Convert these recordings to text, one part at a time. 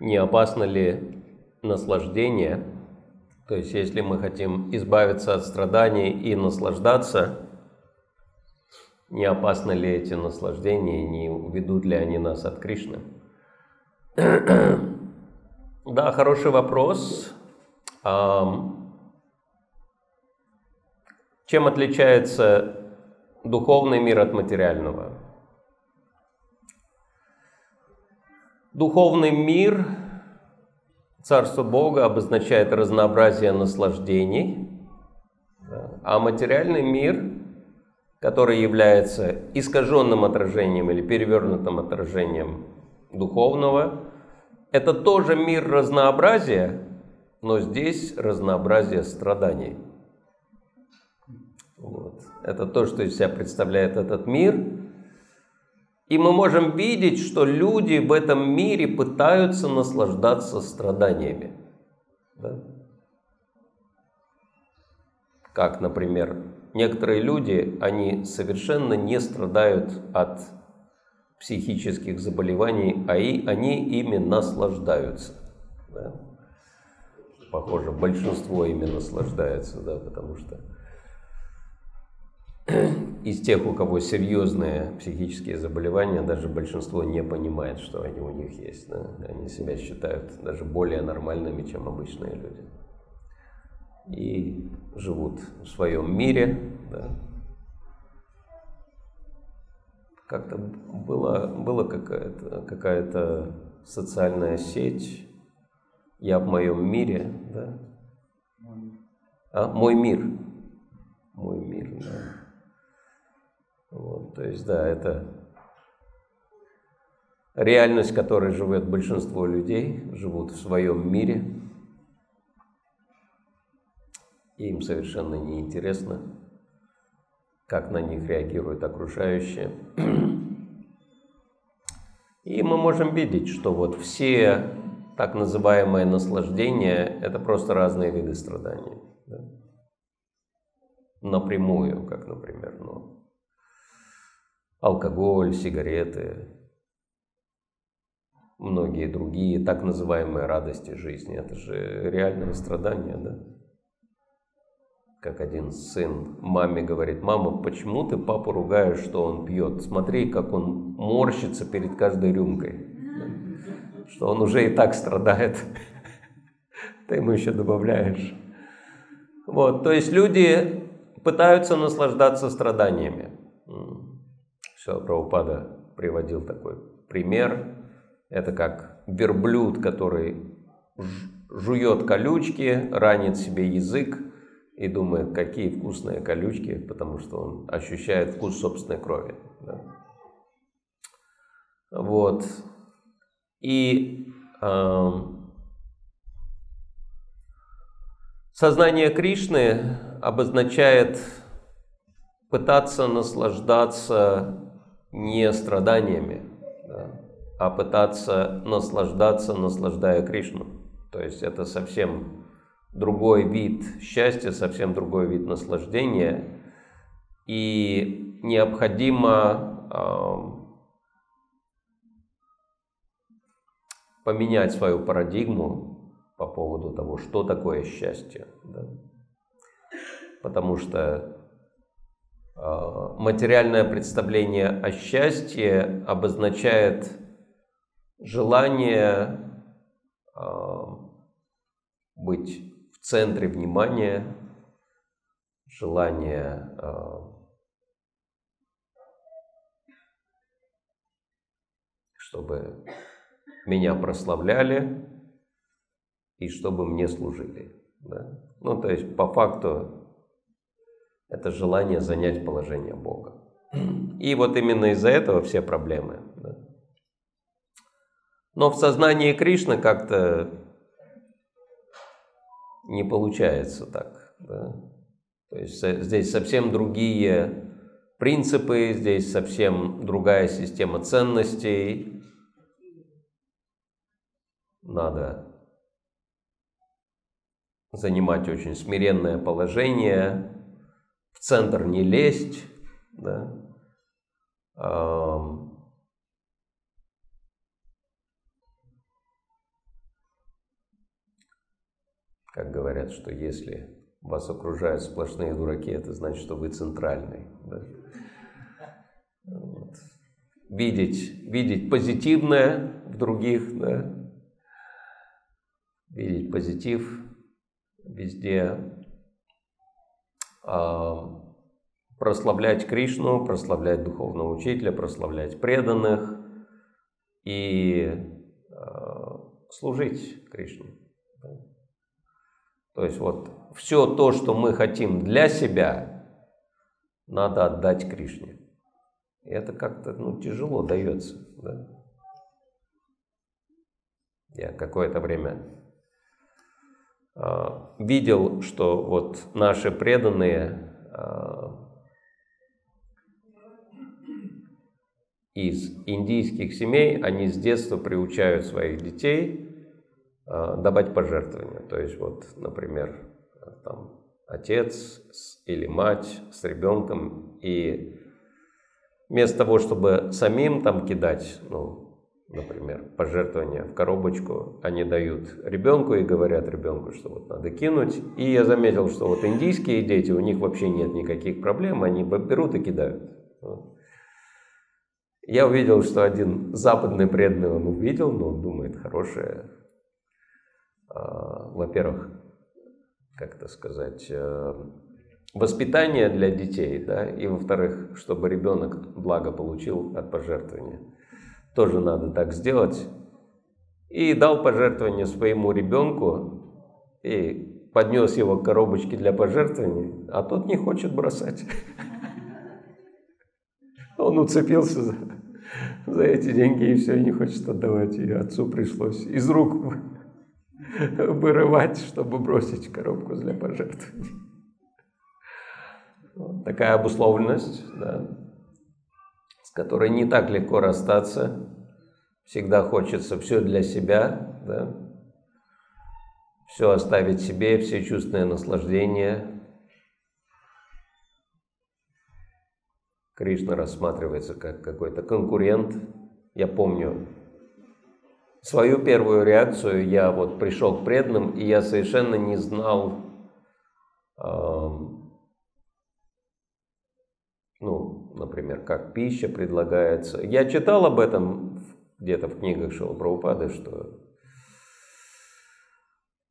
не опасно ли наслаждение, то есть если мы хотим избавиться от страданий и наслаждаться, не опасны ли эти наслаждения, не уведут ли они нас от Кришны? Да, хороший вопрос. Чем отличается духовный мир от материального? Духовный мир, Царство Бога обозначает разнообразие наслаждений, а материальный мир, который является искаженным отражением или перевернутым отражением духовного, это тоже мир разнообразия, но здесь разнообразие страданий. Вот. Это то, что из себя представляет этот мир. И мы можем видеть, что люди в этом мире пытаются наслаждаться страданиями. Да? Как, например, некоторые люди, они совершенно не страдают от психических заболеваний, а и, они ими наслаждаются. Да? Похоже, большинство ими наслаждается, да, потому что из тех, у кого серьезные психические заболевания, даже большинство не понимает, что они у них есть. Да? Они себя считают даже более нормальными, чем обычные люди. И живут в своем мире. Да? Как-то была, была какая-то какая социальная сеть «Я в моем мире». Да? А, «Мой мир». «Мой мир», да. Вот, то есть, да, это реальность, в которой живет большинство людей, живут в своем мире. И им совершенно неинтересно, как на них реагируют окружающие. И мы можем видеть, что вот все так называемые наслаждения – это просто разные виды страданий. Да? Напрямую, как, например, ну, алкоголь, сигареты, многие другие так называемые радости жизни. Это же реальные страдания, да? Как один сын маме говорит, мама, почему ты папу ругаешь, что он пьет? Смотри, как он морщится перед каждой рюмкой. Что он уже и так страдает. Ты ему еще добавляешь. Вот, то есть люди пытаются наслаждаться страданиями. Все, Прабхупада приводил такой пример. Это как верблюд, который жует колючки, ранит себе язык и думает, какие вкусные колючки, потому что он ощущает вкус собственной крови. Да? Вот. И э, сознание Кришны обозначает пытаться наслаждаться не страданиями, да, а пытаться наслаждаться, наслаждая Кришну. То есть это совсем другой вид счастья, совсем другой вид наслаждения. И необходимо э, поменять свою парадигму по поводу того, что такое счастье. Да? Потому что материальное представление о счастье обозначает желание э, быть в центре внимания, желание э, чтобы меня прославляли и чтобы мне служили. Да? Ну, то есть, по факту, это желание занять положение Бога. И вот именно из-за этого все проблемы. Да. Но в сознании Кришны как-то не получается так. Да. То есть здесь совсем другие принципы, здесь совсем другая система ценностей. Надо занимать очень смиренное положение, центр не лезть, да, как говорят, что если вас окружают сплошные дураки, это значит, что вы центральный. Да? Вот. Видеть, видеть позитивное в других, да? видеть позитив везде, прославлять Кришну, прославлять духовного учителя, прославлять преданных и а, служить Кришне. То есть вот все то, что мы хотим для себя, надо отдать Кришне. И это как-то ну, тяжело дается. Да? Я какое-то время видел, что вот наши преданные э, из индийских семей, они с детства приучают своих детей э, давать пожертвования. То есть вот, например, там, отец или мать с ребенком, и вместо того, чтобы самим там кидать, ну, например, пожертвования в коробочку, они дают ребенку и говорят ребенку, что вот надо кинуть. И я заметил, что вот индийские дети, у них вообще нет никаких проблем, они берут и кидают. Я увидел, что один западный преданный он увидел, но он думает, хорошее, а, во-первых, как это сказать, э, воспитание для детей, да, и во-вторых, чтобы ребенок благо получил от пожертвования. Тоже надо так сделать. И дал пожертвование своему ребенку и поднес его к коробочке для пожертвований, а тот не хочет бросать. Он уцепился за, за эти деньги и все, не хочет отдавать. И отцу пришлось из рук вырывать, чтобы бросить коробку для пожертвований. Вот такая обусловленность, да, которой не так легко расстаться. Всегда хочется все для себя, да, все оставить себе, все чувственное наслаждение. Кришна рассматривается как какой-то конкурент. Я помню, свою первую реакцию я вот пришел к преданным, и я совершенно не знал, э, ну, например, как пища предлагается. Я читал об этом где-то в книгах Шила Прабхупады, что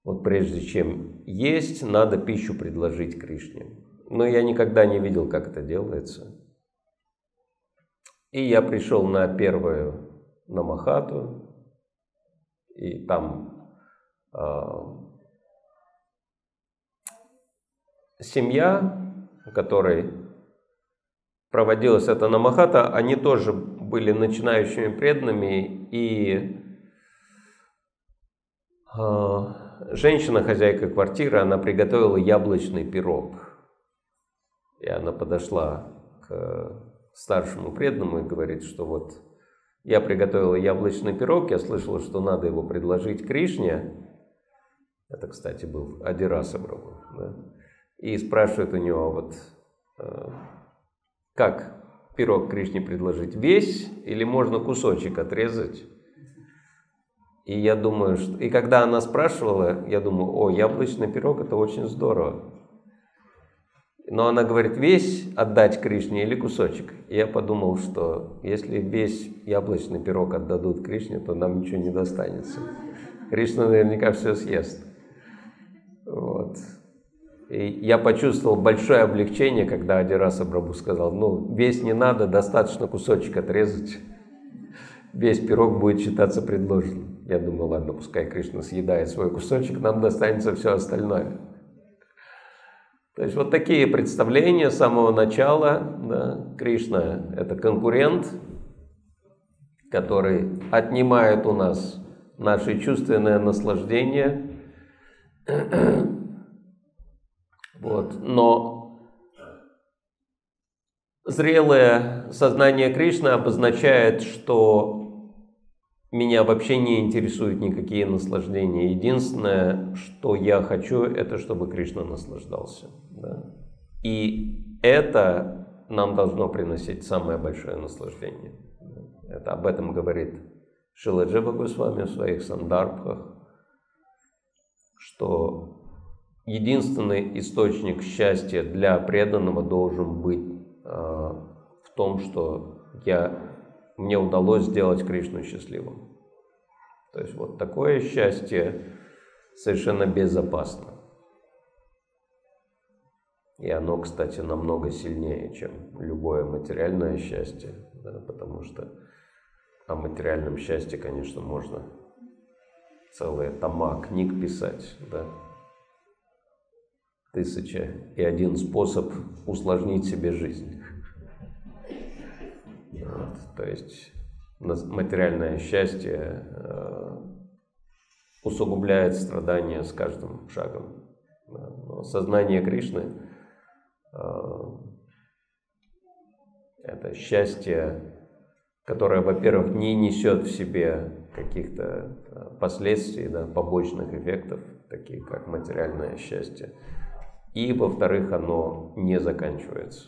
вот прежде чем есть, надо пищу предложить Кришне. Но я никогда не видел, как это делается. И я пришел на первую намахату, и там э, семья, у которой проводилась эта намахата, они тоже были начинающими преданными, и э, женщина, хозяйка квартиры, она приготовила яблочный пирог. И она подошла к старшему преданному и говорит, что вот я приготовила яблочный пирог, я слышала, что надо его предложить Кришне. Это, кстати, был Адираса Прабhu. Да? И спрашивает у него, вот, э, как пирог Кришне предложить? Весь или можно кусочек отрезать? И я думаю, что... И когда она спрашивала, я думаю, о, яблочный пирог, это очень здорово. Но она говорит, весь отдать Кришне или кусочек? И я подумал, что если весь яблочный пирог отдадут Кришне, то нам ничего не достанется. Кришна наверняка все съест. Вот. И я почувствовал большое облегчение, когда Адираса Брабу сказал, ну, весь не надо, достаточно кусочек отрезать. Весь пирог будет считаться предложенным. Я думаю, ладно, пускай Кришна съедает свой кусочек, нам достанется все остальное. То есть вот такие представления с самого начала. Да, Кришна – это конкурент, который отнимает у нас наше чувственное наслаждение. Вот. Но зрелое сознание Кришны обозначает, что меня вообще не интересуют никакие наслаждения. Единственное, что я хочу, это чтобы Кришна наслаждался. Да? И это нам должно приносить самое большое наслаждение. Это об этом говорит Шиладжиба Госвами в своих сандарбхах, что единственный источник счастья для преданного должен быть э, в том, что я, мне удалось сделать Кришну счастливым. То есть вот такое счастье совершенно безопасно. И оно, кстати, намного сильнее, чем любое материальное счастье, да, потому что о материальном счастье, конечно, можно целые тома книг писать, да, тысяча и один способ усложнить себе жизнь. Вот, то есть материальное счастье э, усугубляет страдания с каждым шагом. Но сознание Кришны э, это счастье, которое, во-первых, не несет в себе каких-то э, последствий, да, побочных эффектов, такие как материальное счастье. И, во-вторых, оно не заканчивается.